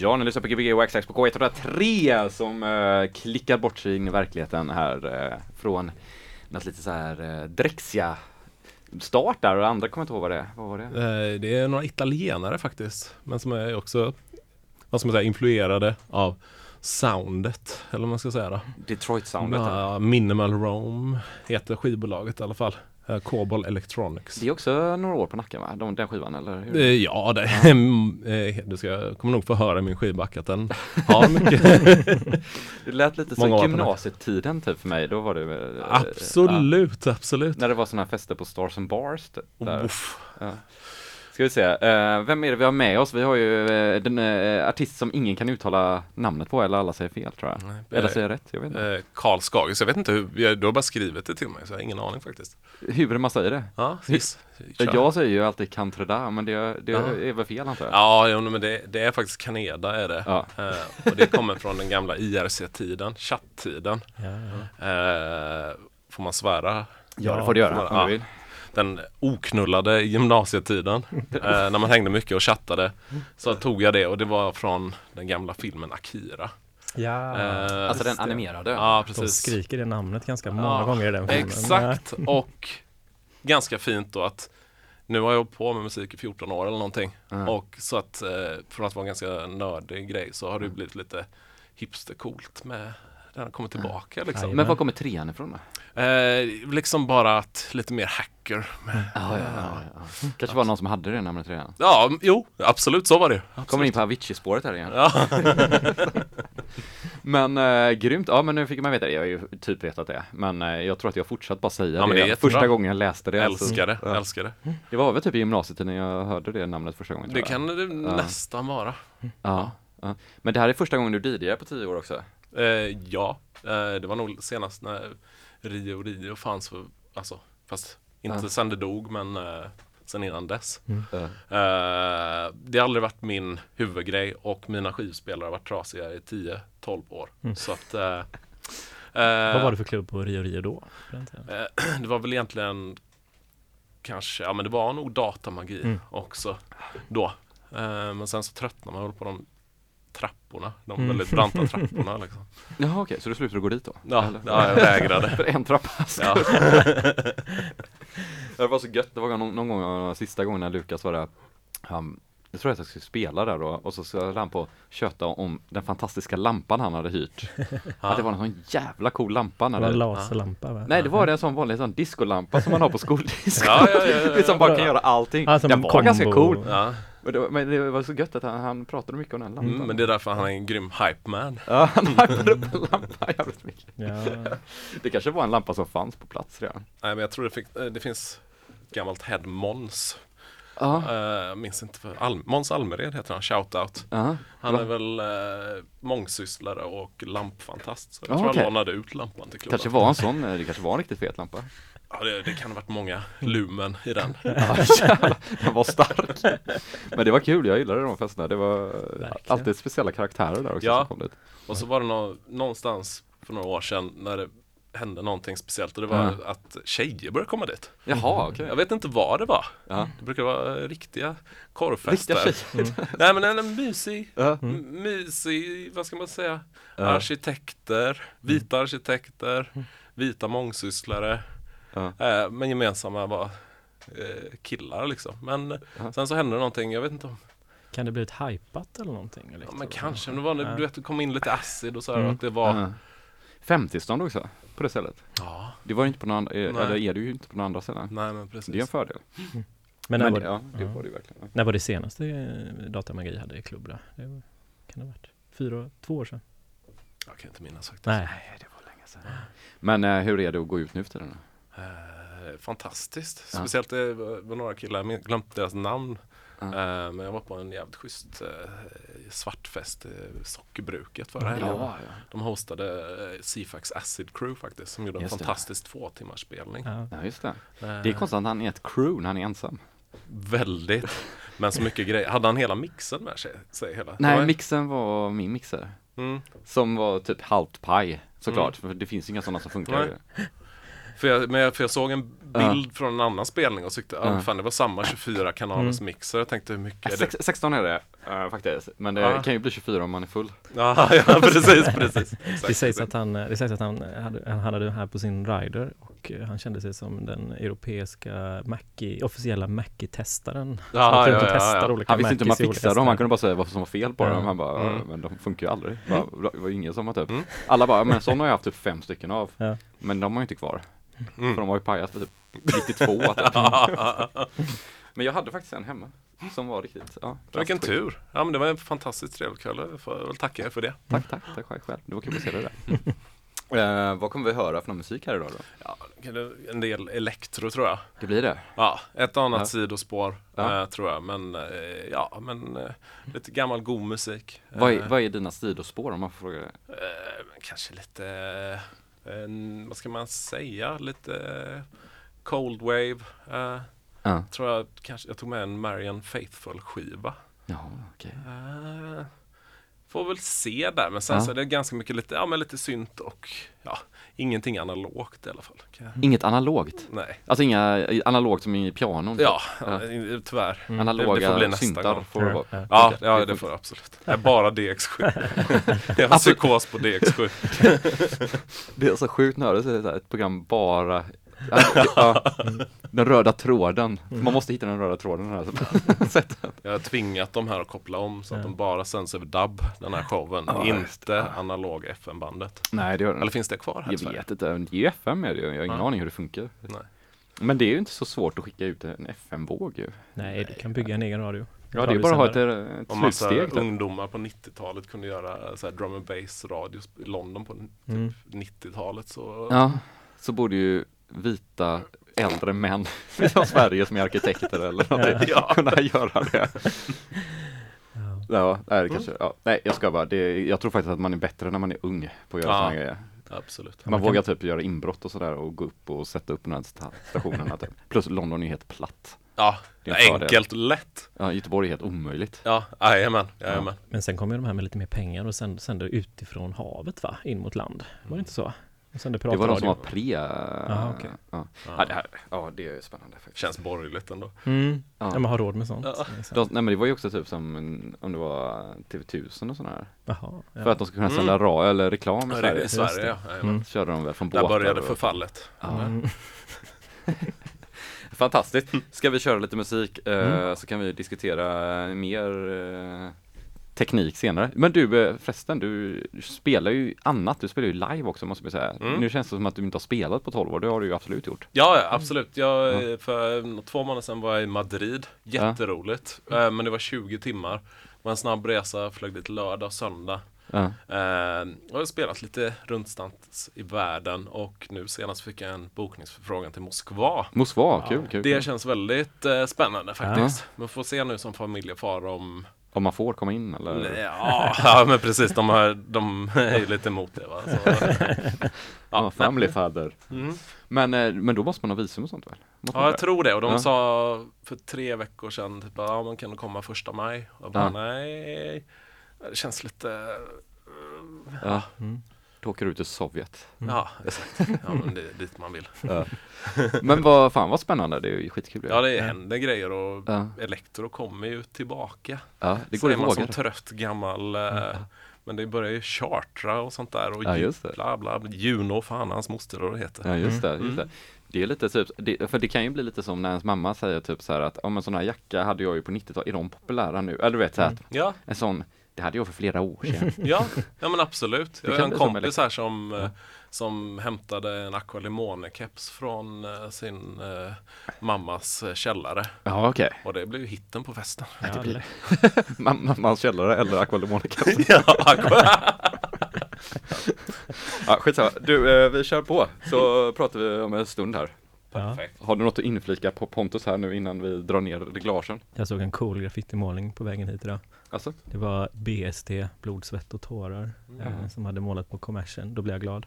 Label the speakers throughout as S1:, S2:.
S1: Ja, ni lyssnar på Gbg Waxax på K103 som uh, klickar bort sig in i verkligheten här uh, från något lite så här uh, Drexia start där och andra kommer inte ihåg vad det är. Vad var det?
S2: Eh, det är några italienare faktiskt, men som är också vad ska man säga, influerade av soundet, eller vad man ska säga då.
S1: Detroit-soundet?
S2: Ja, Minimal Rome heter skivbolaget i alla fall. Cobol Electronics.
S1: Det är också några år på nacken va? De, den skivan eller? Hur?
S2: Ja, det, ja. du ska, kommer nog få höra i min skivback att den har mycket.
S1: det lät lite som gymnasietiden typ för mig. Då var det
S2: Absolut, ja. absolut.
S1: När det var sådana fester på Stars and Bars. Typ, där. Ja. Ska vi se, uh, vem är det vi har med oss? Vi har ju uh, den uh, artist som ingen kan uttala namnet på eller alla säger fel tror jag. Nej, eller säger rätt, jag vet inte.
S2: Karl Skagis, jag vet inte hur, du har bara skrivit det till mig så jag har ingen aning faktiskt.
S1: Hur man säger det?
S2: Ja, precis.
S1: Jag säger ju alltid Cantreda, men det, det är väl fel antar jag?
S2: Ja, men det, det, är faktiskt Caneda är det. Ja. och det kommer från den gamla IRC-tiden, chatttiden. Ja, ja. får man svära?
S1: Ja, det får du göra om du vill
S2: den oknullade gymnasietiden eh, när man hängde mycket och chattade så tog jag det och det var från den gamla filmen Akira.
S3: Ja,
S1: eh, alltså den animerade.
S2: Ja, precis. De
S3: skriker det namnet ganska många ja, gånger i den filmen.
S2: Exakt, och ganska fint då att nu har jag hållit på med musik i 14 år eller någonting mm. och så att eh, från att vara en ganska nördig grej så har det blivit lite hipstercoolt med den har kommit tillbaka liksom.
S1: Men var kommer trean ifrån då?
S2: Eh, liksom bara att lite mer hacker.
S1: Med, ja, ja, ja, ja. Kanske var någon som hade det namnet trean?
S2: Ja, jo, absolut så var det. Absolut.
S1: Kommer in på Avicii-spåret här igen. Ja. men eh, grymt, ja men nu fick man veta det, jag har ju typ vetat det. Men eh, jag tror att jag fortsatt bara säga ja, det, det första gången jag läste det.
S2: Älskar det, ja. älskar det.
S1: Det var väl typ i gymnasietiden jag hörde det namnet första gången.
S2: Det kan det nästan vara.
S1: Ja. Men det här är första gången du DJar på tio år också?
S2: Eh, ja, eh, det var nog senast när Rio Rio fanns, för, alltså, fast inte ja. sen det dog men eh, sen innan dess. Mm. Eh, det har aldrig varit min huvudgrej och mina skivspelare har varit trasiga i 10-12 år. Mm. Så att, eh,
S3: Vad var det för klubb på Rio Rio då?
S2: det var väl egentligen kanske, ja men det var nog datamagi mm. också då. men sen så tröttnade man på de trapporna, de mm. väldigt branta trapporna liksom.
S1: Jaha okej, okay, så du slutade gå dit då?
S2: Ja, ja jag vägrade.
S1: För en trappa? Ja. det var så gött, det var någon, någon gång, sista gången när Lukas var där, han, jag tror att jag skulle spela där då, och så skulle han på köta om den fantastiska lampan han hade hyrt. Att det var en sån jävla cool lampa. När
S3: det var en laserlampa va?
S1: Nej, det var det en sån vanlig sån diskolampa som man har på skoldiskon. Ja, ja, ja, ja, som bara kan göra allting.
S3: Ja, den
S1: var
S3: kombo.
S1: ganska cool. Ja. Men det, var, men det var så gött att han, han pratade mycket om den lampan.
S2: Mm, men det är därför han är en grym hype man.
S1: Ja, han hypade upp en lampa jävligt mycket. Ja. Det kanske var en lampa som fanns på plats redan.
S2: Nej, men jag tror det, fick, eh, det finns gammalt head Måns. Uh, uh, minns inte för Al Måns Almered heter han, shoutout. Uh. Han är väl uh, mångsysslare och lampfantast. Så jag tror okay. han lånade ut lampan till klubben.
S1: Kanske var en sån, det kanske var en riktigt fet lampa.
S2: Ja, det, det, kan ha varit många lumen i den.
S1: ja, den var stark. Men det var kul, jag gillade de festerna. Det var Verkligen. alltid speciella karaktärer där också
S2: ja. som kom dit. Och så var det nå någonstans för några år sedan när det hände någonting speciellt och det var ja. att tjejer började komma dit.
S1: Jaha, okej. Okay.
S2: Jag vet inte vad det var. Ja. Det brukar vara riktiga korvfester. Riktiga mm. Nej men en mysig, mm. mysig, vad ska man säga, arkitekter, vita arkitekter, vita mångsysslare. Ja. Eh, men gemensamma var eh, killar liksom. Men ja. sen så hände någonting, jag vet inte om
S3: Kan det bli ett hypat eller någonting?
S2: Ja men kanske, det var, ja. du vet det kom in lite acid och så här, mm. att det var ja.
S1: 50-stånd också på det stället.
S2: Ja.
S1: Det var inte på någon andra, eh, eller är det ju inte på någon andra ställen.
S2: Nej men precis.
S1: Det är en fördel.
S3: Mm. Men, när, men var,
S1: ja, det var det verkligen.
S3: När var det senaste datamagi hade i klubb då? Det var, kan det ha varit fyra, två år sedan?
S2: Jag kan inte minnas faktiskt.
S1: Nej, det var länge sedan. Men uh, hur är det att gå ut nu för tiden?
S2: Eh, fantastiskt. Ja. Speciellt det var några killar, jag glömt deras namn. Ja. Eh, men jag var på en jävligt schysst eh, svartfest, eh, Sockerbruket förra helgen. Ja, ja. De hostade eh, Sifax Acid Crew faktiskt, som gjorde just en fantastisk två timmars spelning.
S1: Ja. just det. Eh. Det är konstigt att han är ett crew när han är ensam.
S2: Väldigt. Men så mycket grejer. Hade han hela mixen med sig? sig hela?
S1: Nej, var... mixen var min mixer. Mm. Som var typ halvt paj såklart, mm. för det finns inga sådana som funkar.
S2: För jag, men jag, för jag såg en bild uh. från en annan spelning och tyckte att uh. fan, det var samma 24 kanalers uh. mixer. Jag tänkte hur mycket är
S1: det? 16 är det. uh, faktiskt. Men det ah. kan ju bli 24 om man är full.
S2: ja, ja precis, precis.
S3: det sägs att han, det sägs att han hade, han hade det här på sin rider och han kände sig som den europeiska Mackie, officiella Mackie-testaren.
S1: Ja, ja, ja, ja. Han visste inte hur man fixade dem, han kunde bara säga vad som var fel på dem. Han bara, mm. men de funkar ju aldrig. Mm. Det var ingen som var typ, mm. alla bara, men sådana har jag haft typ fem stycken av. Men de har ju inte kvar. Mm. För de har ju pajat för typ 92 typ. Men jag hade faktiskt en hemma som var riktigt, ja.
S2: Vilken tur! Ja men det var en fantastiskt trevlig kväll. Jag får väl tacka er för det.
S1: Tack, tack, tack själv. Det var kul att se dig där. Eh, vad kommer vi höra för någon musik här idag då?
S2: Ja, en del elektro tror jag.
S1: Det blir det?
S2: Ja, ett och annat ja. sidospår ja. eh, tror jag. Men eh, ja, men eh, lite gammal god musik.
S1: Vad är, eh, vad är dina sidospår om man får fråga det?
S2: Eh, kanske lite, vad ska man säga, lite Cold Wave. Uh. Tror jag kanske, jag tog med en Marian Faithful skiva.
S1: Ja, okej. Okay.
S2: Uh, får väl se där, men sen ja. så är det ganska mycket lite, ja men lite synt och ja, ingenting analogt i alla fall.
S1: Inget analogt?
S2: Nej.
S1: Alltså inga analogt som i pianon?
S2: Ja, ja. tyvärr.
S1: Mm. Analoga det, det får bli nästa syntar gång.
S2: får det vara. Ja, ja, ja det får det absolut. Det är bara DX7. jag har psykos på DX7.
S1: det är så sjukt nördigt, ett program bara Ja, den röda tråden. Man mm. måste hitta den röda tråden här
S2: sättet. Jag har tvingat dem här att koppla om så att de bara sänds över DAB, den här showen. Ja, inte ja. analog FM-bandet.
S1: Nej, det gör
S2: Eller finns det kvar här
S1: Jag vet inte. Det är ju FM är det Jag har ingen ja. aning hur det funkar. Nej. Men det är ju inte så svårt att skicka ut en FM-våg ju.
S3: Nej, du kan bygga en egen radio.
S1: Ja, det är bara att ha ett, ett
S2: Om slutsteg. ungdomar på 90-talet kunde göra så här drum and bass radio i London på mm. 90-talet så...
S1: Ja, så borde ju vita äldre män från Sverige som är arkitekter eller någonting ja. kunna göra det. Ja, nej, det kanske, ja. nej jag ska bara, det, jag tror faktiskt att man är bättre när man är ung på att göra ja. sådana grejer.
S2: Absolut.
S1: Man, man vågar typ göra inbrott och sådär och gå upp och sätta upp de här stationerna typ. Plus London är helt platt.
S2: Ja, enkelt och lätt.
S1: Ja, Göteborg är helt omöjligt.
S2: Ja, jajamän, jajamän. Ja.
S3: Men sen kommer de här med lite mer pengar och sen sänder utifrån havet va, in mot land. Var det inte så?
S1: Det, det var de som var pre. Aha, okay. ja. Ja. det här, ja, det är spännande. Faktiskt.
S2: Känns borgerligt ändå.
S3: Mm. Ja. ja, man har råd med sånt.
S1: Ja. De, nej men det var ju också typ som om det var TV1000 och sådana här. Jaha, ja. För att de ska kunna mm. ra eller reklam
S2: i Sverige. I Sverige ja.
S1: Mm. Körde de väl från båtar.
S2: Där började förfallet. Ja. Mm.
S1: Fantastiskt. Ska vi köra lite musik mm. så kan vi diskutera mer eh, teknik senare. Men du eh, förresten, du, spelar ju annat, du spelar ju live också måste jag säga. Mm. Nu känns det som att du inte har spelat på 12 år, det har du ju absolut gjort.
S2: Ja, absolut. Jag, mm. För två månader sedan var jag i Madrid, jätteroligt. Mm. Men det var 20 timmar. Det var en snabb resa, flög dit lördag och söndag. Ja. Eh, jag har spelat lite runstans i världen och nu senast fick jag en bokningsförfrågan till Moskva.
S1: Moskva, kul, kul.
S2: Det känns väldigt spännande faktiskt. Ja. Men får se nu som familjefar om
S1: om man får komma in eller?
S2: Ja, ja men precis, de, har, de är ju lite emot det va. Så,
S1: ja, family father. Mm. Men, eh, men då måste man ha visum och sånt väl?
S2: Måste ja, jag tror det. Och de ja. sa för tre veckor sedan, typ, ja man kan komma första maj. Och bara, ja. nej, det känns lite... Uh,
S1: ja. Mm. Då åker du till Sovjet.
S2: Mm. Ja, exakt. Ja, men det är dit man vill. Ja.
S1: Men vad fan vad spännande, det är ju skitkul.
S2: Ja, det händer grejer och ja. Elektro kommer ju tillbaka.
S1: Ja, det går
S2: man som trött gammal mm. Men det börjar ju chartra och sånt där och ja, just det. bla bla, Juno, fan hans moster och det heter.
S1: Ja, just det. Just mm. det. Det är lite typ, det, för det kan ju bli lite som när ens mamma säger typ så här att, ja men sån här jacka hade jag ju på 90-talet, är de populära nu? Eller du vet så här, mm.
S2: ja.
S1: en sån det hade jag för flera år sedan.
S2: ja, ja men absolut. Jag har en kompis här som, ja. Eh, som hämtade en Aqua Limone-keps från uh, sin uh, mammas källare.
S1: Ja, okej. Okay.
S2: Och det blev ju hitten på festen.
S1: Ja, det blir Mammas källare eller Aqua Limone-keps?
S2: ja, Aqua.
S1: ja, skitsamma. Du, vi kör på så pratar vi om en stund här.
S2: Perfekt.
S1: Har du något att inflika på Pontus här nu innan vi drar ner reglagen?
S3: Jag såg en cool graffitimålning på vägen hit idag.
S1: Alltså?
S3: Det var BST, blod, svett och tårar, mm. eh, som hade målat på kommersen. Då blev jag glad.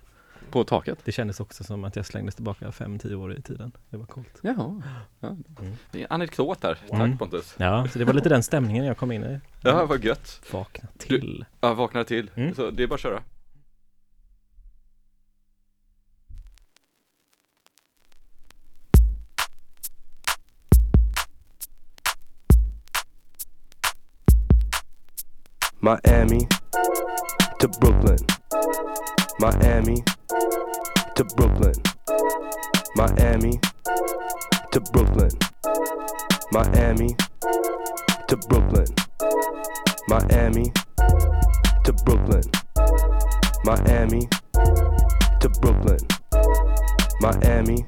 S1: På taket?
S3: Det kändes också som att jag slängdes tillbaka 5-10 år i tiden. Det var coolt.
S1: Jaha. Ja. Mm. Det är en anekdot där. Tack mm. Pontus.
S3: Ja, så det var lite den stämningen jag kom in i.
S1: Ja, vad gött.
S3: Vakna till.
S1: Du, ja, vakna till. Mm. Så det är bara att köra.
S4: Miami to Brooklyn. Miami to Brooklyn. Miami to Brooklyn. Miami to Brooklyn. Miami to Brooklyn. Miami to Brooklyn. Miami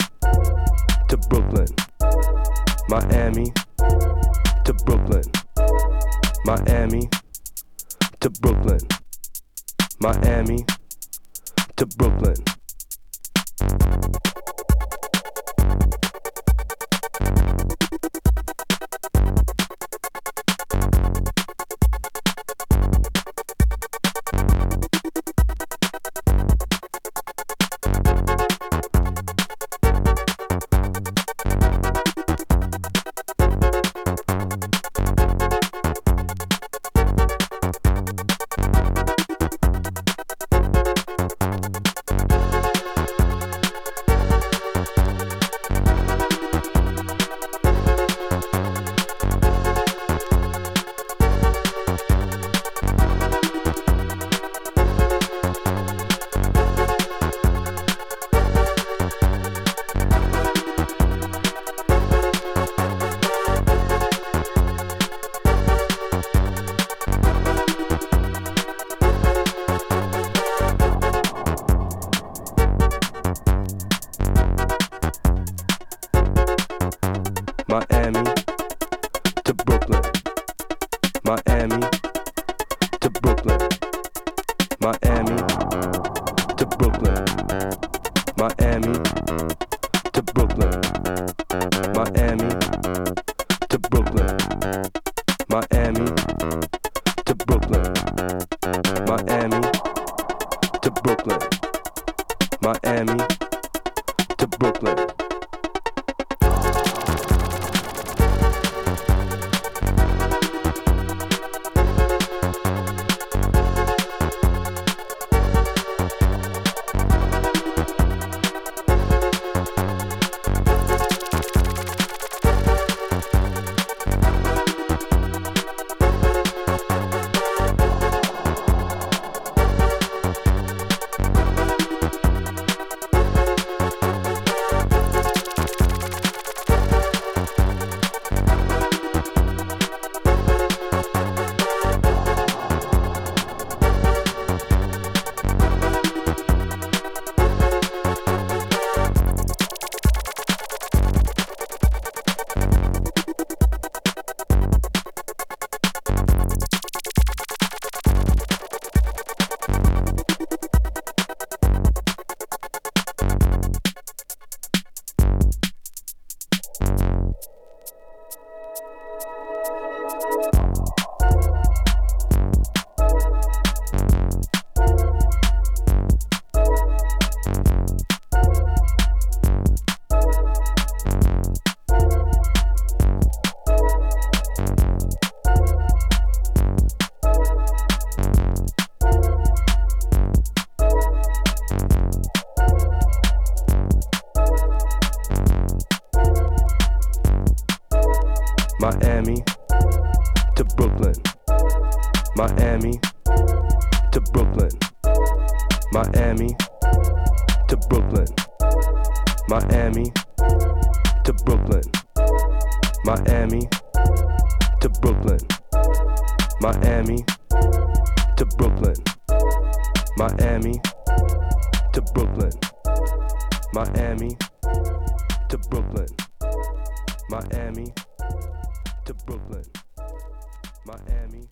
S4: to Brooklyn. Miami to Brooklyn. Miami to Brooklyn. Miami to Brooklyn.
S5: Miami to Brooklyn. Miami to Brooklyn. Miami.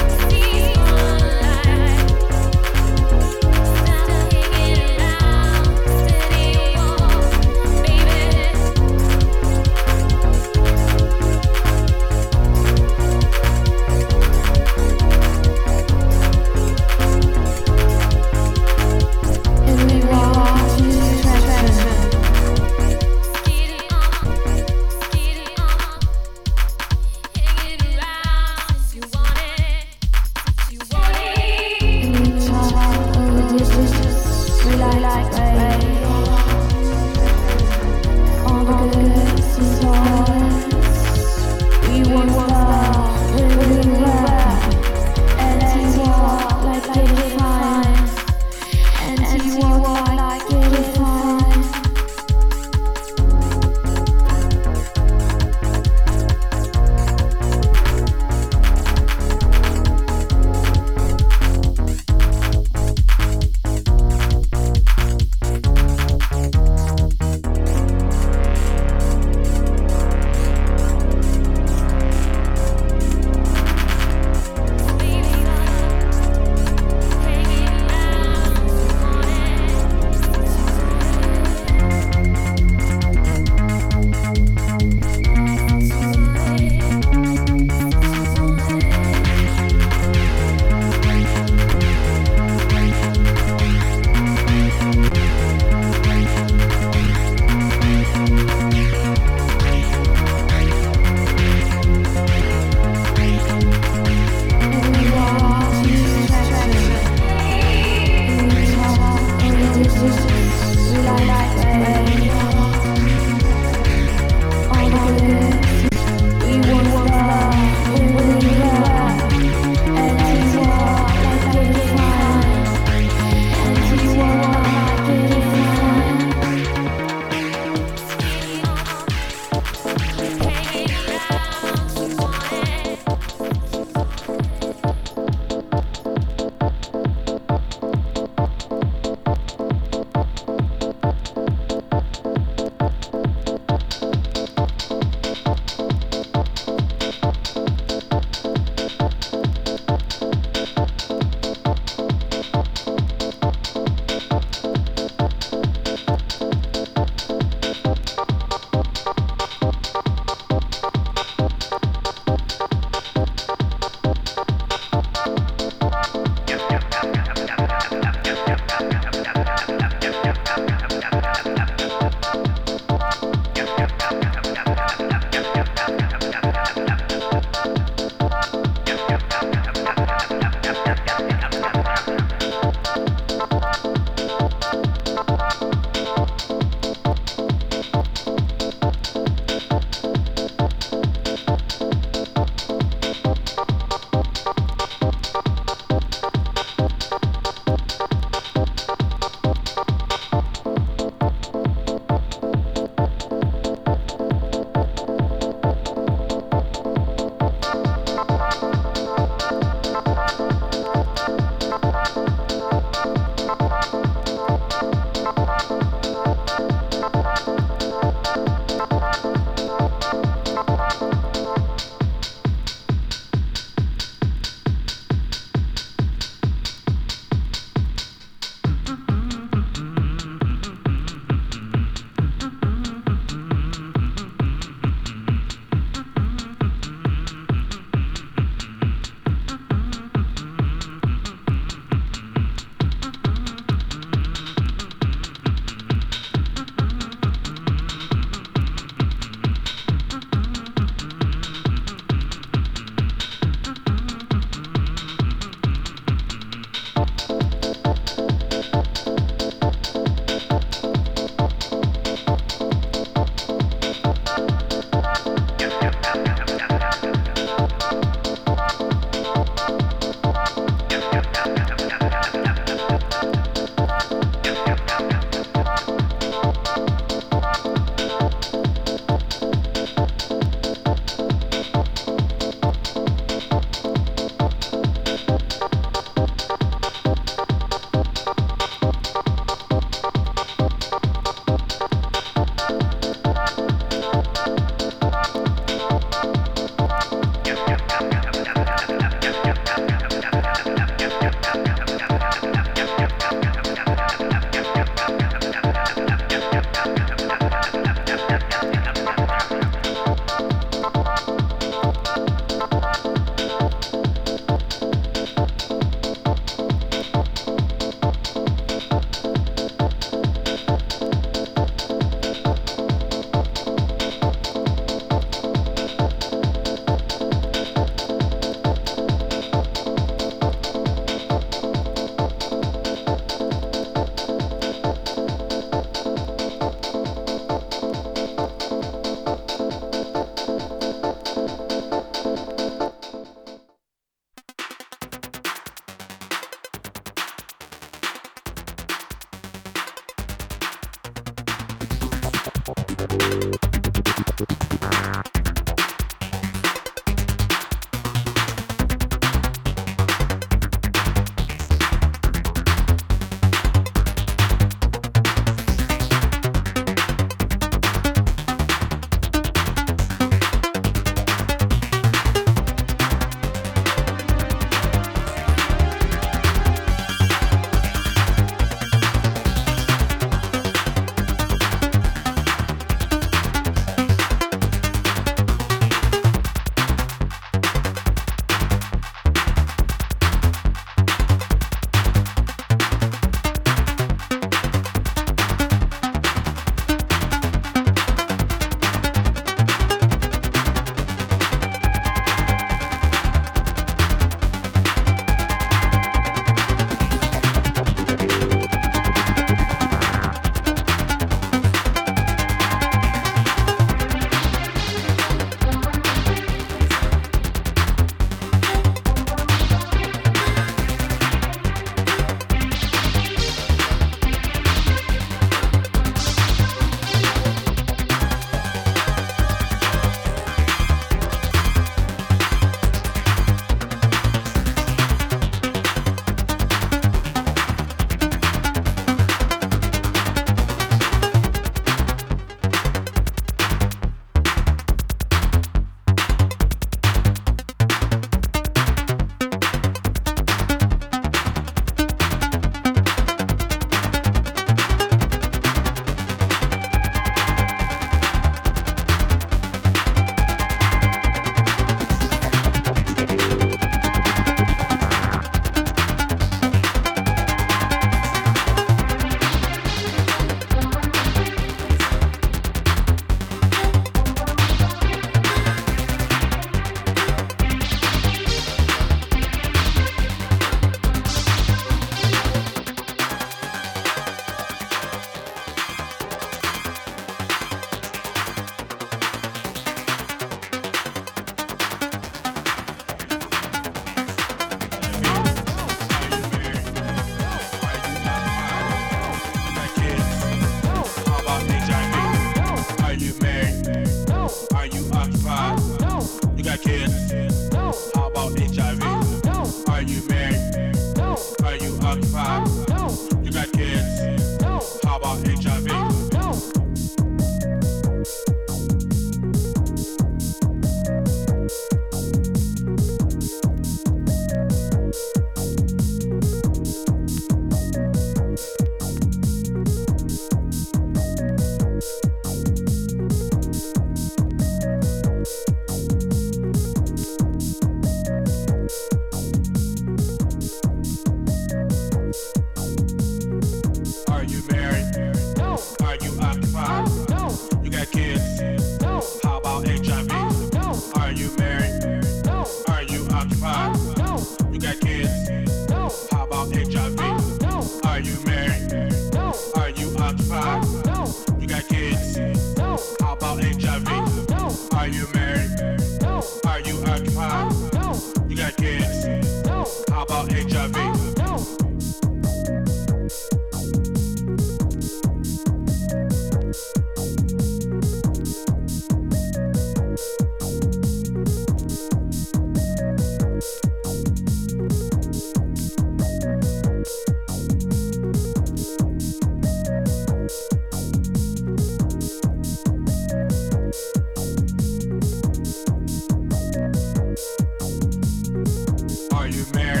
S5: You married?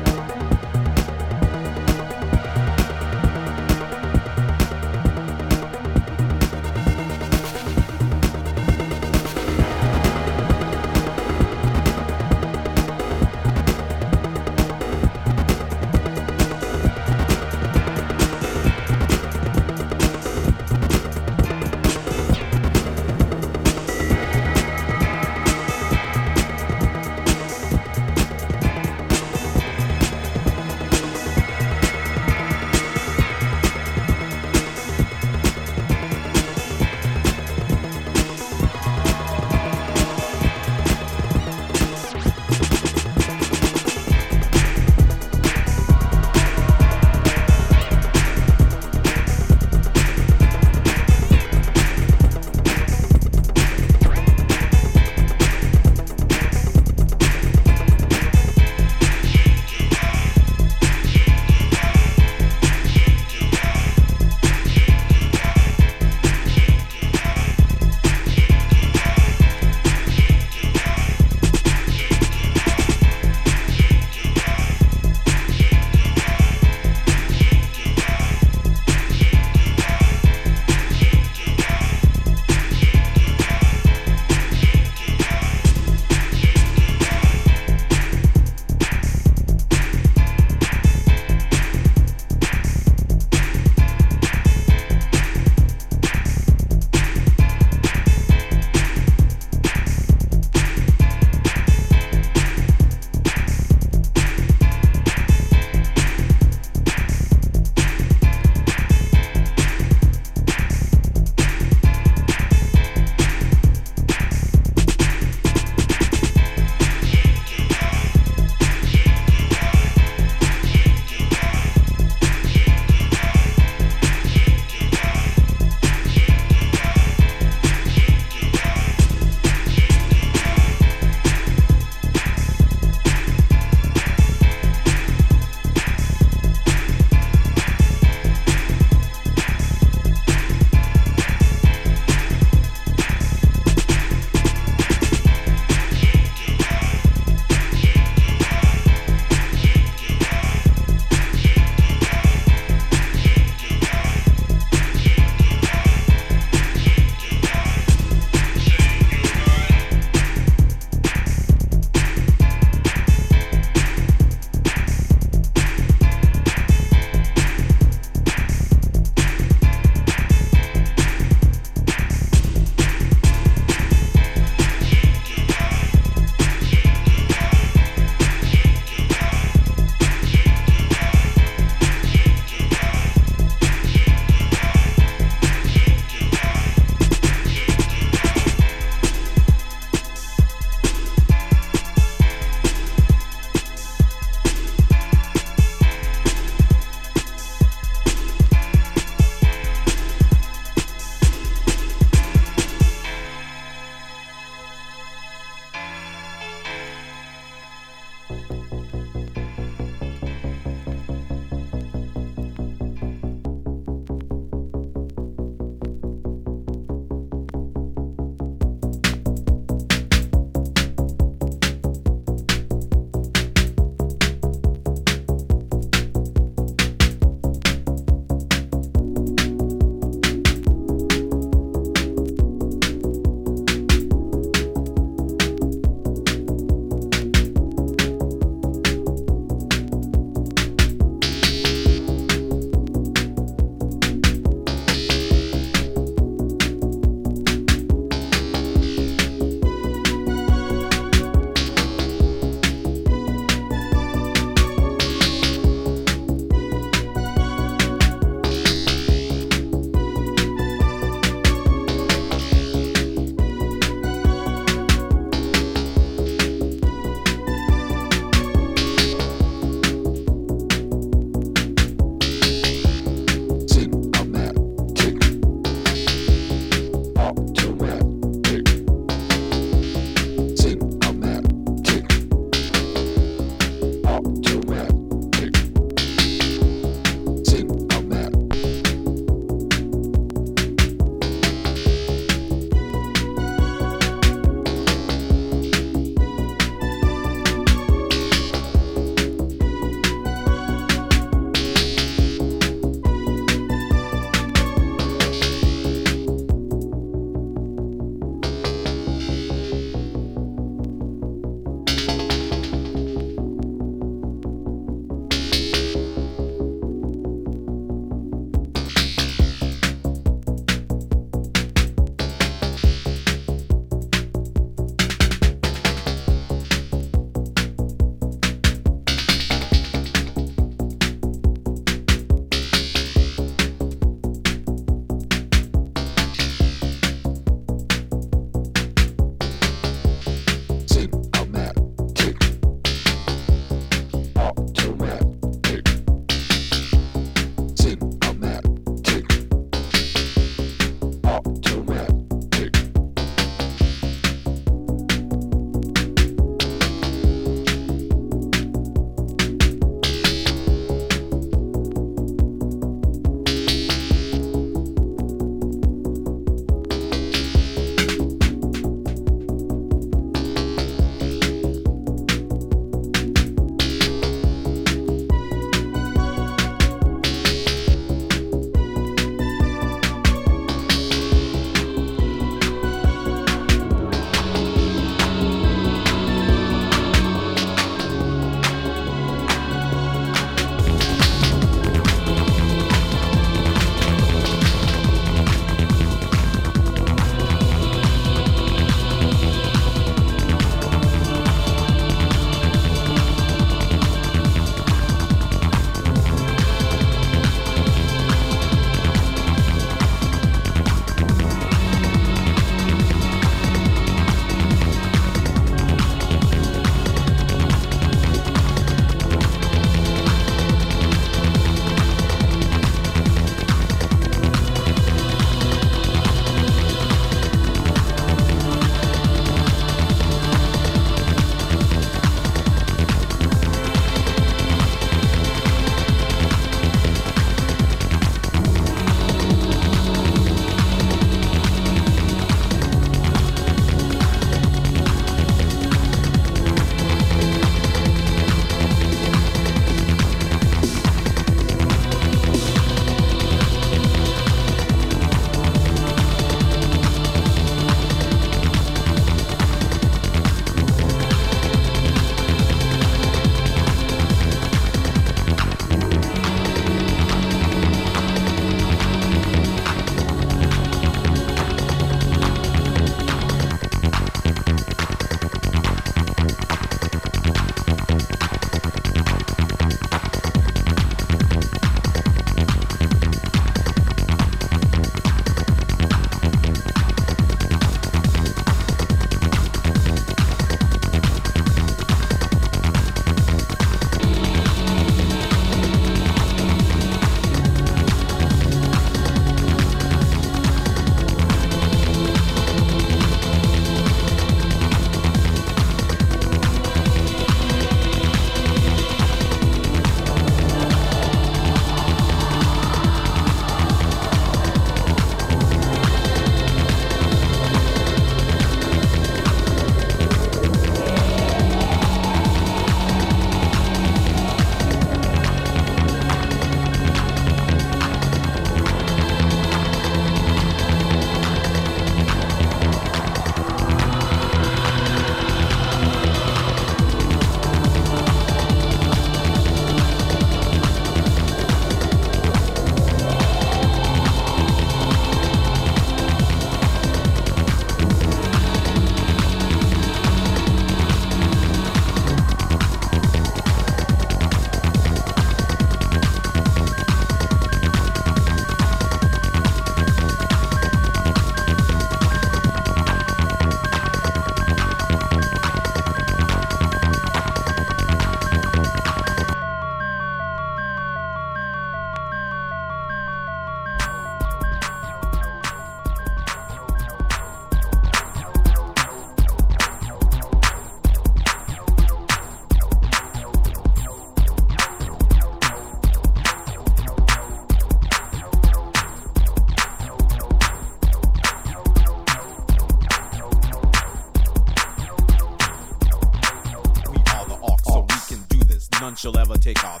S6: take off.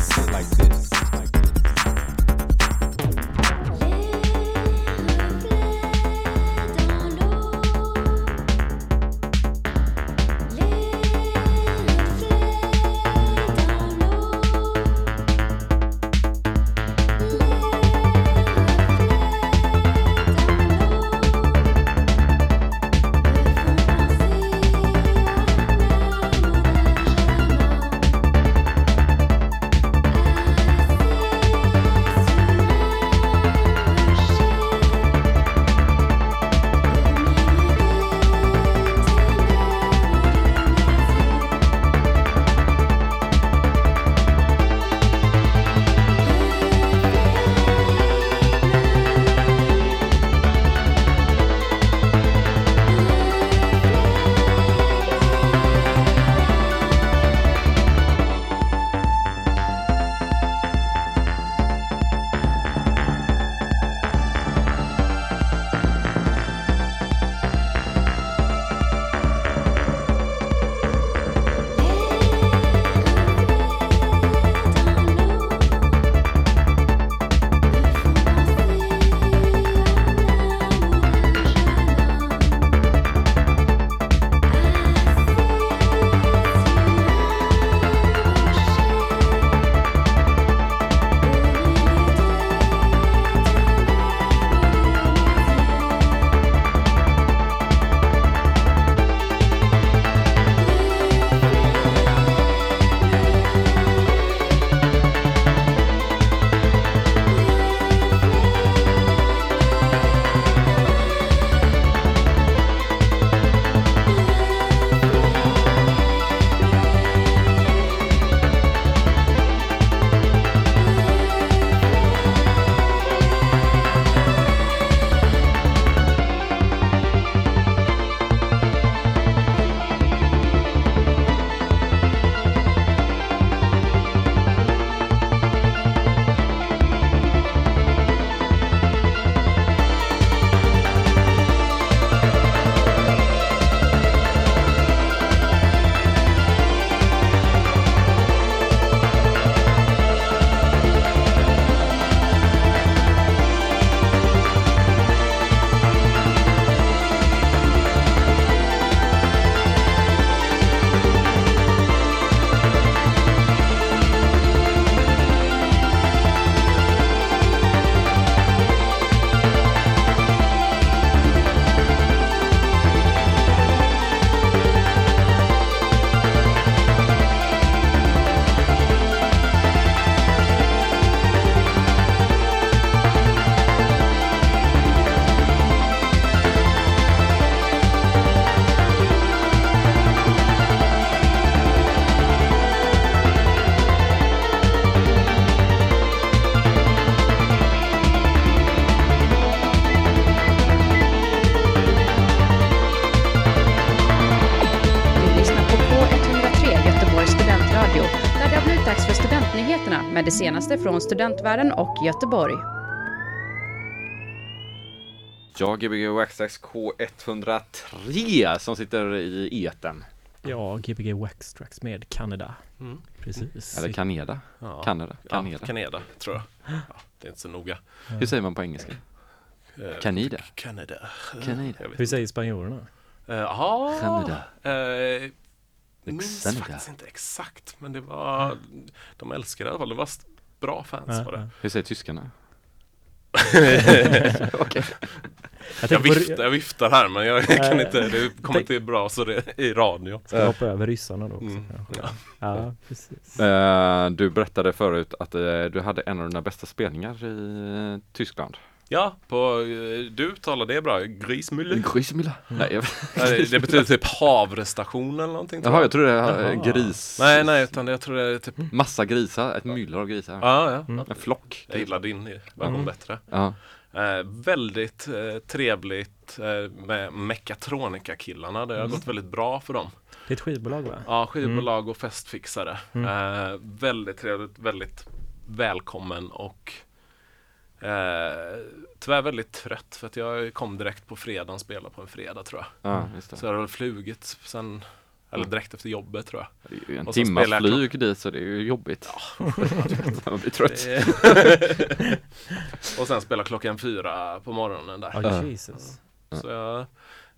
S6: Sit like this.
S7: Senaste från studentvärlden och Göteborg.
S1: Ja, Gbg Waxtrax K103 som sitter i eten.
S3: Ja, Gbg Waxtrax med Kanada.
S2: Mm.
S3: Precis.
S1: Eller Kaneda.
S2: Ja.
S1: Kanada. Kaneda.
S2: Ja, Kaneda, tror jag. Ja, det är inte så noga.
S1: Hur säger man på engelska?
S2: Eh,
S1: Kanada.
S2: Kanada.
S3: Hur säger spanjorerna?
S2: Eh, Ja,
S1: Kanada.
S2: eh, minns faktiskt inte exakt, men det var, de älskade det i alla fall. Det var bra fans
S3: Ja,
S2: var det.
S3: ja.
S1: Hur säger tyskarna?
S3: Jag
S2: Jag,
S3: på-
S2: viftar, jag viftar här, men jag kan inte, det kommer inte bra så det i radio.
S3: Ska hoppa över ryssarna då också
S2: Mm.
S3: kanske. Ja, precis.
S1: Eh, du berättade förut att eh, du hade en av dina bästa spelningar i eh, Tyskland.
S2: Ja, på, eh, du talar det bra, Grismüller.
S1: Grismilla? Nej, jag...
S2: Det betyder typ havrestation eller någonting.
S1: Jaha,
S2: jag.
S1: tror det är
S3: Jaha.
S1: eh, gris.
S2: Nej, nej, utan jag tror det är typ,
S1: Massa grisar, ett myller av grisar.
S2: ja, ja.
S3: Mm.
S1: En flock.
S2: Jag gillar din version
S3: Mm.
S2: bättre.
S1: Ja.
S2: Eh, väldigt eh, trevligt eh, med Mekatronika-killarna. Det har
S1: Mm.
S2: gått väldigt bra för dem.
S3: Det är ett skivbolag va?
S2: Ja, skivbolag och festfixare.
S3: Mm.
S2: Eh, väldigt trevligt, väldigt välkommen och eh, tyvärr väldigt trött för att jag kom direkt på fredagen och spelade på en fredag tror jag.
S1: ja, just
S2: Så jag hade väl flugit sen, eller direkt efter jobbet tror jag.
S1: Det är ju en timmas
S2: jag
S1: flyg dit så det är ju jobbigt. Man blir trött.
S2: Det- och sen spela klockan fyra på morgonen där.
S3: Ja,
S1: Ja.
S3: Jesus.
S2: Så, jag,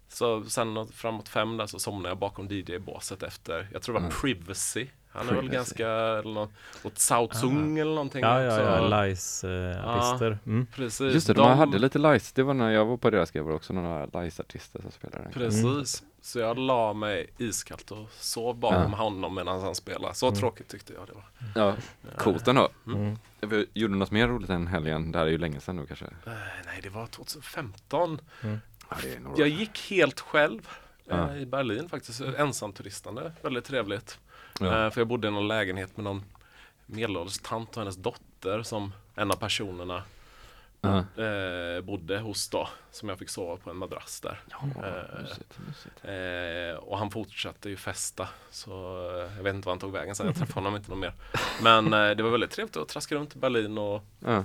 S2: så sen åt- framåt fem där så somnade jag bakom DJ-båset efter, jag tror det var
S1: Mm.
S2: Privacy. Han är väl ganska, eller något, åt Southsung eller någonting.
S3: Ja, ja, ja, Lice-artister. Mm.
S2: Precis.
S1: Just det, de, hade lite lice, det var när jag var på deras grej var också några lice-artister som spelade.
S2: Precis. Så jag la mig iskallt och sov bakom
S1: Ja.
S2: honom medan han spelade. Så
S3: Mm.
S2: tråkigt tyckte jag det var.
S1: Ja, coolt ändå.
S3: Mm.
S1: Vi gjorde något mer roligt än helgen? Det här är ju länge sedan nu kanske.
S2: Eh, nej, det var 2015.
S1: Ja, det är några
S2: Jag gick helt själv eh,
S1: Ja.
S2: i Berlin faktiskt. Ensamturistande. Väldigt trevligt.
S1: Ja.
S2: Eh, för jag bodde i någon lägenhet med någon medelålders tant och hennes dotter som en av personerna
S1: Ja.
S2: eh, bodde hos då. Som jag fick sova på en madrass där.
S1: Ja,
S2: Eh,
S1: mysigt, mysigt.
S2: Eh, och han fortsatte ju festa. Så jag vet inte var han tog vägen sen. Jag träffade honom inte någon mer. Men det var väldigt trevligt att traska runt i Berlin och
S1: Ja,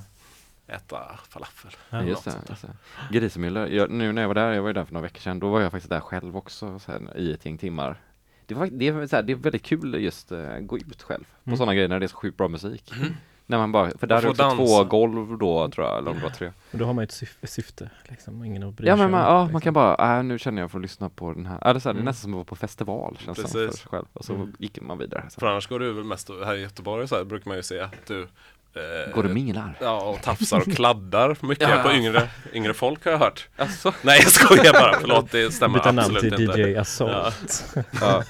S2: äta falafel.
S3: Ja,
S1: just det. Just det. Grisemüller, jag, nu när jag var där, jag var ju där för några veckor sedan, då var jag faktiskt där själv också så här, i ett gäng timmar. Det, var, det, är, så här, det är väldigt kul just uh, gå ut själv på
S3: Mm.
S1: sådana grejer när det är så sjukt bra musik. När man bara, för där är det två golv då tror jag, eller om det var tre.
S3: Men då har man ju ett syf- syfte, liksom. Ingen att bry
S1: Ja
S3: sig
S1: men man,
S3: om,
S1: ja,
S3: liksom.
S1: man kan bara, äh, nu känner jag för att lyssna på den här, så här, det är
S3: Mm.
S1: nästan som att vara på festival känns det som för sig själv. Och så
S3: Mm.
S1: gick man vidare. Så.
S2: För annars går du väl mest här i Göteborg så här, brukar man ju se att du
S1: Går och minglar?
S2: Ja, och tafsar och kladdar mycket
S1: Ja.
S2: på yngre, yngre folk har jag hört.
S1: Alltså,
S2: Nej jag skojar bara, förlåt det stämmer
S3: Byta namn
S2: absolut
S3: till
S2: inte.
S3: DJ Assault.
S1: ja.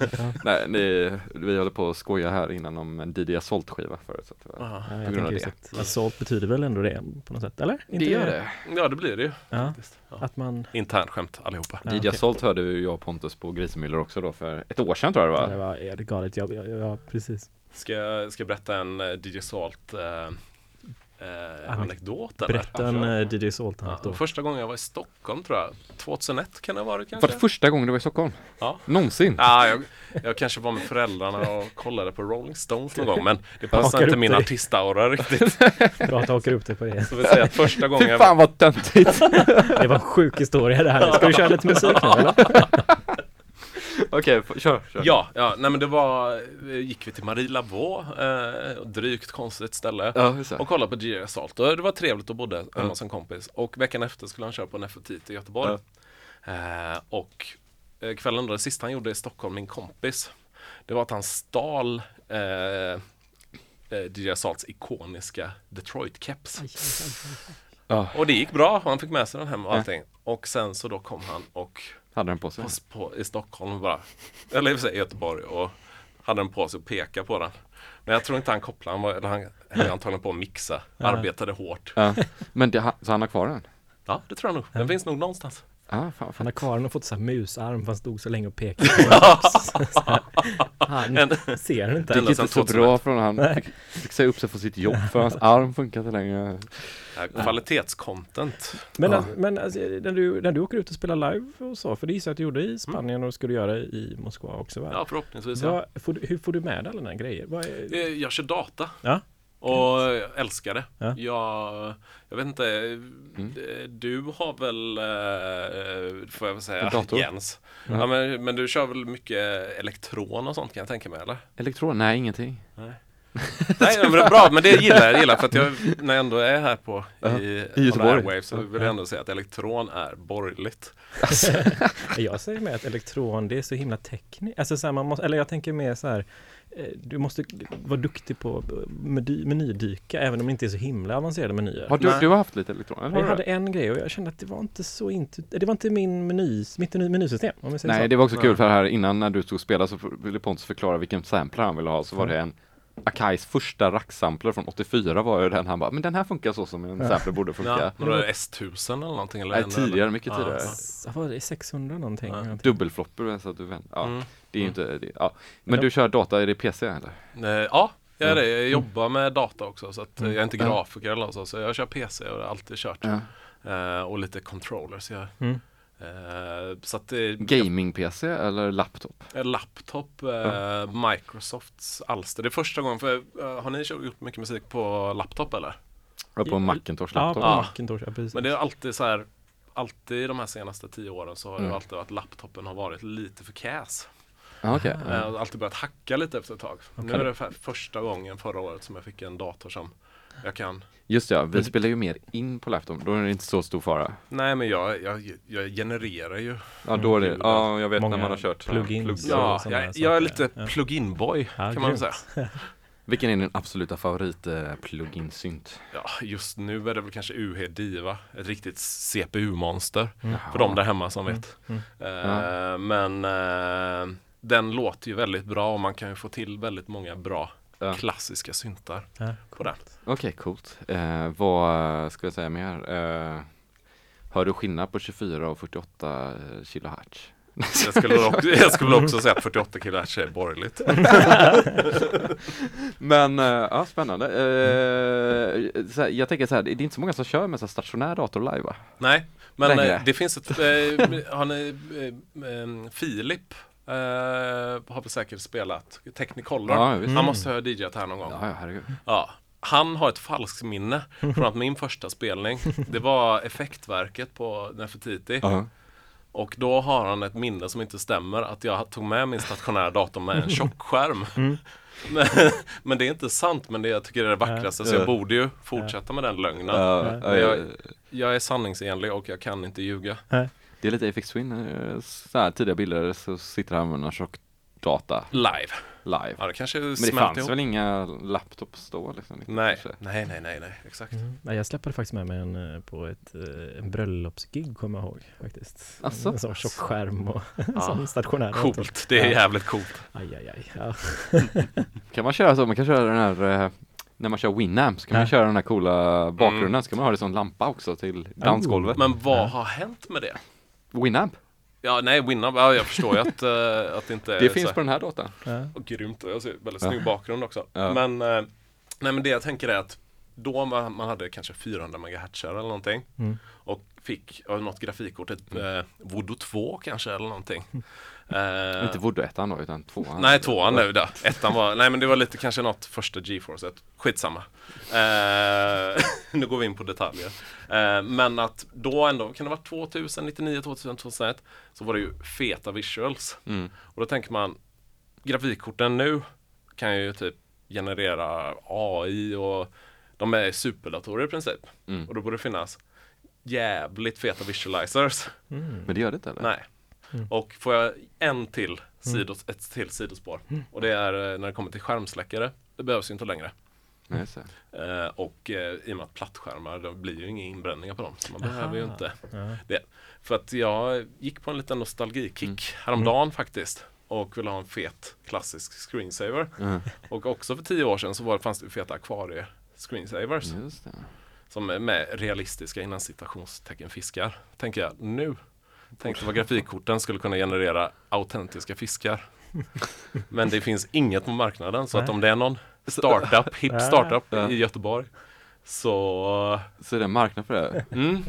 S1: Nej, ni, vi håller på att skoja här innan om en DJ Assault-skiva förut. Så att det var.
S3: Ja,
S1: På
S3: jag
S1: grund av
S3: tänker
S1: det.
S3: att Assault betyder väl ändå det på något sätt, eller? Inte
S2: Ja det blir det ju.
S3: Ja, att man...
S2: Internskämt allihopa.
S3: Ja,
S1: DJ
S3: okej.
S1: Assault hörde ju jag och Pontus på Grisemüller också då för ett år sedan tror jag det
S3: Det
S1: var.
S3: var ja, det är galet, ja, ja, ja precis.
S2: Ska jag, ska jag berätta en uh, DJ Salt eh, eh,
S3: Anek-
S2: anekdot eller?
S3: Berätta en uh, DJ Assault
S2: Ja,
S3: då.
S2: första gången jag var i Stockholm tror jag, 2001 kan det ha varit
S1: Var
S2: kanske?
S1: det första gången du var i Stockholm?
S2: Ja.
S1: Någonsin?
S2: Ja, jag, jag kanske var med föräldrarna och kollade på Rolling Stones någon gång men det passar
S3: Hakar
S2: inte min artistaura riktigt.
S3: Bra att du hakar upp dig på det.
S2: Så vill säga att första gången
S1: Fy
S2: jag
S1: fan vad töntigt!
S3: Det var en sjuk historia det här. Ska du köra lite musik nu eller?
S1: Okej, f- kör, kör.
S2: Ja, ja, nej men det var, eh, gick vi till Marie Lavaux, eh, drygt konstigt ställe.
S1: Ja.
S2: Och kollade på DJ Assault och det var trevligt och bodde hemma hos en kompis. Och veckan efter skulle han köra på en FOT i Göteborg. Eh, och eh, kvällen då, det sista han gjorde i Stockholm, min kompis, det var att han stal eh, eh, DJ Assaults ikoniska Detroit-keps. Och det gick bra, han fick med sig den hem och
S1: Ja.
S2: allting. Och sen så då kom han och
S1: Hade den på sig?
S2: på, i Stockholm bara, eller i och för sig i Göteborg och hade den på sig och pekade på den. Men jag tror inte han kopplade, han var, eller han höll antagligen på att mixa,
S3: Ja.
S2: arbetade hårt.
S1: Ja. Men det, så han har kvar den?
S2: Ja, det tror jag nog. Den
S3: Ja.
S2: finns nog någonstans.
S1: Ja, fan,
S3: Han har kvar den och fått så här musarm för han stod så länge och pekade på Han
S2: En-
S3: ser den
S1: Det
S3: inte.
S1: gick inte
S2: sedan
S1: så
S2: 2001.
S1: bra för honom. Han fick, fick säga upp sig från sitt jobb för hans arm funkar inte längre.
S2: Ja, Kvalitetscontent.
S3: Men,
S1: Ja.
S3: men alltså, när, du, när du åker ut och spelar live och så, för det gissar jag att du gjorde i Spanien och du göra i Moskva också va?
S2: Ja, förhoppningsvis. Ja.
S3: Vad, får du, hur får du med alla dina grejer? Vad är,
S2: Eh, Jag kör data.
S3: Ja.
S2: Och jag älskar det.
S3: Ja.
S2: Jag, jag vet inte,
S1: Mm.
S2: du har väl, eh, får jag väl säga,
S1: dator?
S2: Jens. Ja, men, men du kör väl mycket elektron och sånt kan jag tänka mig eller?
S1: Elektron? Nej, ingenting.
S2: Nej men det är bra, men det gillar jag, gillar för att jag, när jag ändå är här på i,
S1: i Göteborg.
S2: Airwaves så vill jag ändå säga att elektron är borgerligt.
S3: Jag säger med att elektron, det är så himla tekniskt. Alltså så här, man måste, eller jag tänker mer så här, du måste vara duktig på meny, menydyka, även om det inte är så himla avancerade menyer.
S1: Har du,
S2: Nej.
S1: du har haft lite elektron? Eller
S3: Jag hade en grej och jag kände att det var inte så inte, det var inte min meny, mitt meny- menysystem. Om vi säger
S1: Nej,
S3: så.
S1: det var också
S2: Nej.
S1: kul för här innan när du stod och spelade så ville Pontus förklara vilken sampler han ville ha. Så var det en Akais första racksampler från 84 var ju den han bara, men den här funkar så som en sampler borde funka.
S2: Ja, är det S1000 eller någonting? Eller
S1: Nej, tidigare, mycket tidigare.
S2: ja.
S3: Var det, 600 någonting?
S2: Ja.
S1: Dubbelflopper, så att du vänt, ja,
S2: Mm.
S1: Det är ju inte, det, ja. Men du kör data, är det PC eller?
S2: Eh, Ja, jag är det. Jag jobbar med data också så att eh,
S3: Mm.
S2: jag är inte grafiker eller så, så jag kör PC och har alltid kört.
S1: Ja.
S2: Eh, och lite controllers. Jag,
S3: Mm.
S2: eh, så att det
S1: Gaming-PC eller laptop?
S2: är laptop, eh, Microsofts alster. Det är första gången, för eh, har ni gjort mycket musik på laptop eller?
S1: Ja, på
S3: Ja,
S1: Macintosh
S3: Ja,
S1: laptop?
S3: på
S2: Ja.
S3: Macintosh, ja precis.
S2: Men det är alltid så här Alltid de här senaste tio åren så har
S1: Mm.
S2: det alltid varit laptopen har varit lite för käs.
S1: Ja, okej.
S2: Jag har alltid börjat hacka lite efter ett tag. Nu
S3: Okej.
S2: är det för- första gången förra året som jag fick en dator som jag kan
S1: Just ja, vi spelar ju mer in på laptop, då är det inte så stor fara.
S2: Nej men jag, jag, jag genererar ju
S1: Ja, då är det,
S2: Mm.
S1: ja jag vet när man har kört
S3: plugins.
S2: Ja,
S3: sådana
S2: jag, jag är lite
S3: Ja.
S2: plug-in-boy
S3: Ja,
S2: kan man säga.
S1: Vilken är din absoluta favorit eh, plug-in synt?
S2: Ja, just nu är det väl kanske UH Diva, ett riktigt CPU-monster.
S3: Mm.
S2: För de där hemma som vet.
S3: Mm.
S2: Eh, Men eh, den låter ju väldigt bra och man kan ju få till väldigt många bra
S1: Ja.
S2: klassiska syntar
S3: Ja,
S2: på den.
S1: Okej, coolt. Eh, vad ska jag säga mer? Eh, hör du skillnad på 24 och 48 kilohertz?
S2: Jag skulle, också, jag skulle också säga att 48 kHz är borgerligt.
S1: Men eh, ja, spännande. Eh, jag tänker så här, det är inte så många som kör med så stationär dator live va?
S2: Nej, men
S1: Längre.
S2: eh, det finns ett, har ni, Filip eh, har väl säkert spelat Technicolor.
S1: Ja, visst.
S2: Han måste ha DJat här någon gång.
S1: Ja, ja,
S2: han har ett falskt minne från att min första spelning, det var Effektverket på Nefertiti.
S1: Ja.
S2: Och då har han ett minne som inte stämmer, att jag tog med min stationära dator med en tjockskärm. Men, men det är inte sant, men det jag tycker är det vackraste, så jag borde ju fortsätta med den lögnen.
S1: Ja,
S3: Ja.
S1: ja,
S2: Jag-
S1: ja.
S2: Jag är sanningsenlig och jag kan inte ljuga.
S1: Det är lite Apex Twin, eh, så här tidiga bilder så sitter han med någon tjock data
S2: Live.
S1: live.
S2: Ja, det kanske
S1: Men det fanns
S2: ihop.
S1: väl inga laptops då liksom?
S2: Nej,
S1: kanske?
S2: nej, nej, nej, nej, exakt.
S3: Mm. Nej, jag släppade faktiskt med mig en eh, på ett eh, en bröllopsgig kommer jag ihåg faktiskt.
S1: Asså?
S3: En sån tjock skärm och
S2: Ja.
S3: sån stationär dator.
S2: Coolt, det är jävligt coolt.
S3: Aj, aj, aj. Ja.
S1: Kan man köra så? Man kan köra den här när man kör Winamp så kan man
S3: Ja.
S1: köra den här coola bakgrunden
S2: Mm.
S1: så kan man ha det som lampa också till dansgolvet.
S2: Men vad har hänt med det?
S1: Winamp,
S2: Ja, nej, Winamp, ja, jag förstår ju att, eh, att det inte är
S1: det finns på den här datan.
S3: Ja.
S2: Och grymt, jag ser väldigt
S1: Ja.
S2: snygg bakgrund också.
S1: Ja.
S2: Men, eh, nej, men det jag tänker är att då man, man hade kanske 400 MHz eller någonting
S3: Mm.
S2: och fick av något grafikkort, ett eh, Voodoo 2 kanske eller någonting. Eh,
S1: Inte Voodoo ettan då utan tvåan.
S2: Nej, tvåan nu då. Ettan var, nej men det var lite kanske något första GeForce, skitsamma. Eh, nu går vi in på detaljer. Eh, men att då ändå, kan det vara 2000, 99, 2000, 2001, så var det ju feta visuals.
S1: Mm.
S2: Och då tänker man, grafikkorten nu kan ju typ generera AI och de är superdatorer i princip.
S1: Mm.
S2: Och då borde det finnas jävligt feta visualizers.
S3: Mm.
S1: Men det gör det inte eller?
S2: Nej.
S3: Mm.
S2: Och får jag en till sidos, ett till sidospår. Och det är eh, när det kommer till skärmsläckare. Det behövs ju inte längre.
S1: Det.
S2: Eh, och eh, i och med att plattskärmar, det blir ju inga inbränningar på dem. Så man behöver ju
S3: Aha.
S2: inte
S3: Ja.
S2: För att jag gick på en liten nostalgikick
S1: Mm.
S2: häromdagen faktiskt. Och ville ha en fet klassisk screensaver.
S1: Mm.
S2: Och också för tio år sedan så var, fanns det feta akvarie screensavers.
S1: Just det.
S2: Som är med realistiska innan citationstecken fiskar. Tänker jag nu. Tänkte vad grafikkorten skulle kunna generera autentiska fiskar. Men det finns inget på marknaden så att
S3: Nej.
S2: om det är någon startup, hip startup
S1: Ja.
S2: i Göteborg. Så
S1: Så är det en marknad för det?
S2: mm,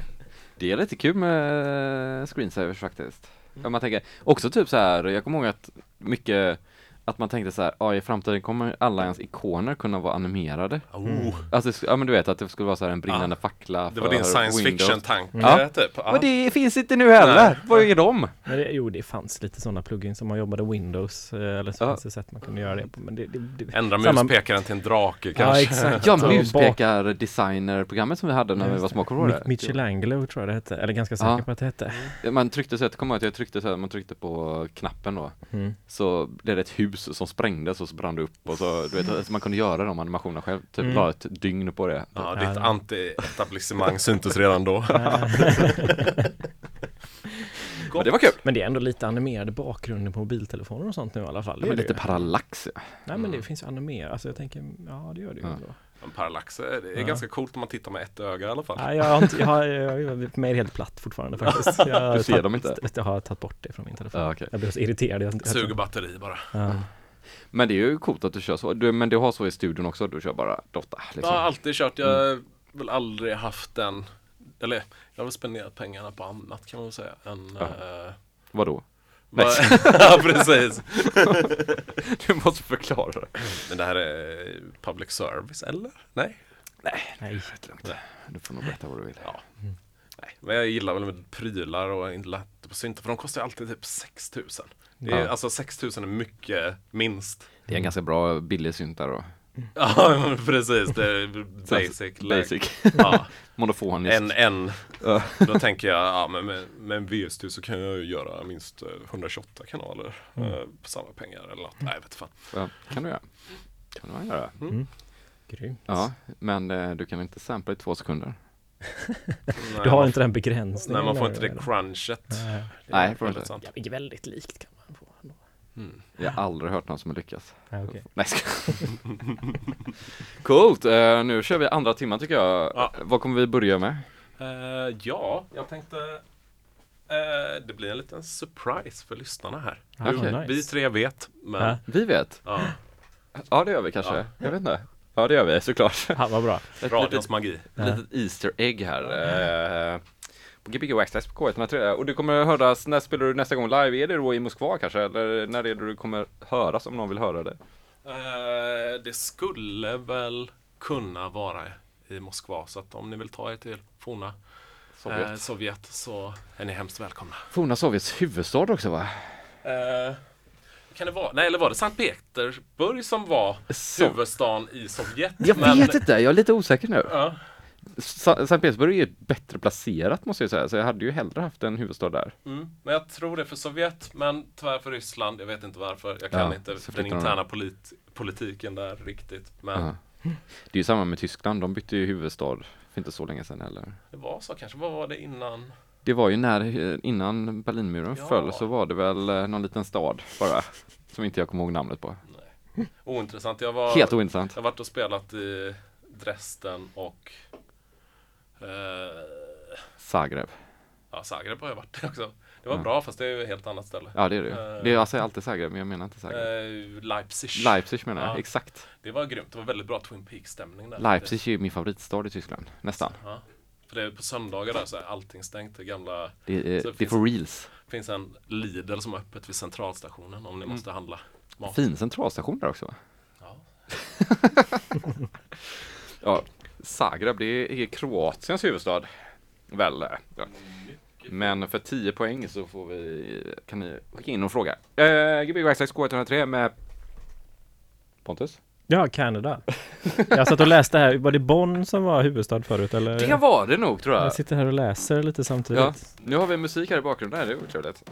S1: Det är lite kul med screensavers faktiskt. Om man tänker, också typ så här, jag kommer ihåg att mycket att man tänkte så här, ja i framtiden kommer alla ens ikoner kunna vara animerade.
S2: Oh,
S1: Alltså, ja men du vet att det skulle vara så här en brinnande fackla
S2: det var din science fiction-tanke,
S1: Ja.
S2: typ. Ja.
S1: Men det finns inte nu heller! Vad är de?
S3: Men det, jo, det fanns lite sådana plugins som man jobbade Windows eh, eller så
S1: Ja.
S3: fanns det sätt man kunde göra det på. Men det, det, det,
S2: Ändra
S3: samma-
S2: muspekaren till en drake
S3: Ja,
S2: kanske.
S3: exakt.
S1: Ja,
S3: Och bak-
S1: muspekar-designer-programmet som vi hade när vi var små, kommer du ihåg det?
S3: Michelangelo tror jag det hette, eller ganska säker
S1: Ja.
S3: på att det hette.
S1: Man tryckte så att, kommer ihåg att jag tryckte så här, man tryckte på knappen då
S3: Mm.
S1: Så blev det ett hus som sprängdes och så brann det upp och så, du vet, alltså man kunde göra de animationerna själv, typ
S3: Mm.
S1: la ett dygn på det
S2: Ja,
S3: Ja.
S2: ditt anti-etablissemang syntes redan då.
S1: Men det var kul!
S3: Men det är ändå lite animerade bakgrunder på mobiltelefoner och sånt nu i alla fall. Det
S1: Det
S3: är
S1: var
S3: det
S1: lite parallax ja.
S3: Nej men det finns ju animerat, alltså jag tänker, ja det gör det ju
S1: Ja.
S3: ändå.
S2: En parallax, är- det är
S3: Ja.
S2: ganska coolt om man tittar med ett öga i alla fall.
S3: Nej, jag har inte, jag har, jag är mer helt platt fortfarande faktiskt. Jag
S1: Du ser
S3: tagit-
S1: dem inte?
S3: Jag har tagit bort det från min telefon.
S1: Ja, okej.
S3: Jag blev så irriterad. Jag, jag,
S2: Suger batteri bara.
S3: ja.
S1: Men det är ju coolt att du kör så, du, men du har så i studion också, du kör bara
S2: Jag
S1: liksom.
S2: har alltid kört, jag har väl aldrig haft den, eller jag har väl spenderat pengarna på annat kan man väl säga. Än,
S1: Ja.
S2: eh,
S1: Vadå?
S2: Vad- ja, precis.
S1: Du måste förklara det.
S2: Men det här är public service, eller? Nej?
S3: Nej.
S1: Rätt lugnt. Du får nog berätta vad du vill.
S2: Ja. Nej, men jag gillar väl med prylar och inte lätt på syntar för de kostar ju alltid typ 6000. Det är,
S1: Ja.
S2: Alltså 6000 är mycket minst.
S1: Det är en ganska bra billig synt där då.
S2: Ja, men precis. Det är basic.
S1: Basic.
S2: Ja,
S1: Monofoniskt.
S2: en, en. Då tänker jag, ja men med, med en VST så kan jag ju göra minst eh, 128 kanaler
S1: Mm.
S2: eh, på samma pengar eller något. Nej, vet fan.
S1: Ja, kan du göra. Kan man göra.
S3: Grymt.
S1: Ja, men eh, du kan inte sampla i två sekunder.
S3: Du har inte den begränsningen.
S2: Nej, man får inte det crunchet.
S3: Nej.
S2: Det är
S1: Nej, får
S2: väldigt
S1: inte.
S2: sant.
S3: Ja, väldigt likt kan.
S2: Mm.
S1: Jag har aldrig hört någon som har lyckats.
S3: Okej.
S1: Nej, ska... Coolt, eh, nu kör vi andra timman tycker jag.
S2: Ja.
S1: Vad kommer vi börja med?
S2: Eh, ja, jag tänkte eh, det blir en liten surprise för lyssnarna här.
S3: Ja,
S1: Okej.
S3: nice.
S2: Vi tre vet, men
S3: Ja.
S1: Vi vet.
S2: ja,
S1: Ja, det gör vi kanske.
S2: Ja.
S1: Jag vet inte. Ja, det gör vi såklart.
S3: Ja, vad bra.
S1: Ett
S2: radions
S1: litet,
S2: magi.
S1: litet Easter egg här. På Gbg Waxtax på K103. Och du kommer höras, när spelar du nästa gång live? Är det då i Moskva kanske? Eller när är det du kommer höras om någon vill höra det?
S2: Eh, det skulle väl kunna vara i Moskva, så att om ni vill ta er till forna
S1: Sovjet.
S2: eh, Sovjet så är ni hemskt välkomna.
S1: Forna Sovjets huvudstad också va?
S2: Eh, kan det vara, nej eller var det Sankt Petersburg som var
S1: Så.
S2: huvudstaden i Sovjet?
S1: Jag
S2: Men-
S1: vet inte, jag är lite osäker nu.
S2: Ja,
S1: Sankt Petersburg är ju bättre placerat måste jag säga, så jag hade ju hellre haft en huvudstad där.
S2: mm. Men jag tror det för Sovjet, men tyvärr för Ryssland. Jag vet inte varför. Jag kan
S1: Ja,
S2: inte den interna polit politiken där riktigt. Men
S1: Ja. Det är ju samma med Tyskland, de bytte ju huvudstad för inte så länge sedan heller.
S2: det var så kanske. Vad var det innan?
S1: Det var ju när, innan Berlinmuren
S2: Ja.
S1: föll så var det väl eh, någon liten stad bara, som inte jag kommer ihåg namnet på.
S2: Ointressant. Jag var...
S1: Helt ointressant.
S2: Jag har varit och spelat i Dresden och
S1: Zagreb.
S2: ja, Zagreb har jag varit också. Det var
S1: Ja.
S2: bra fast det är ju ett helt annat ställe.
S1: Ja det är det
S2: Eh.
S1: ju. Det är, jag säger alltid Zagreb men jag menar inte Zagreb.
S2: Eh, Leipzig.
S1: Leipzig menar jag,
S2: Ja.
S1: exakt.
S2: Det var grymt. Det var väldigt bra Twin Peaks-stämning där.
S1: Leipzig är ju min favoritstad i Tyskland, nästan.
S2: Ja. För det är på söndagar där så är allting stängt. Det gamla
S1: Det är, det
S2: finns-
S1: for reals.
S2: finns en Lidl som är öppet vid centralstationen om ni måste handla mat.
S1: Fin centralstation där också va?
S2: Ja.
S1: Ja, Zagreb, det är Kroatiens huvudstad. Väl? Ja. Men för 10 poäng så får vi, kan ni skicka in och fråga. Eh, Gbg Waxtax K103 med Pontus?
S3: Ja, Kanada. Jag satt och läste här, var det Bonn som var huvudstad förut eller?
S1: Det var det nog tror jag.
S3: Jag sitter här och läser lite samtidigt.
S1: Ja, nu har vi musik här i bakgrunden, det är otrevligt.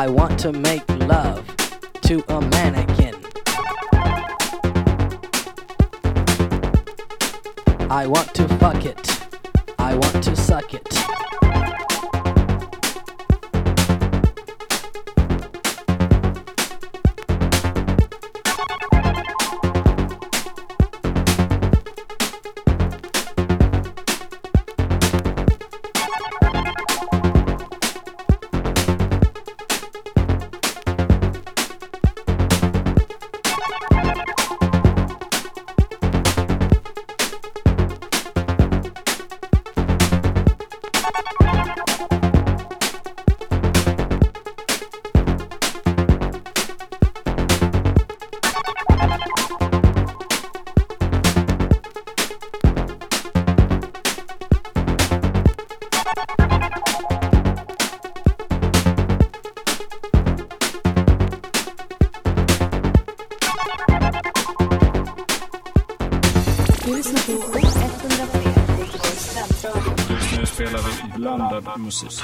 S8: I
S9: want to make love to a mannequin.
S10: recursos.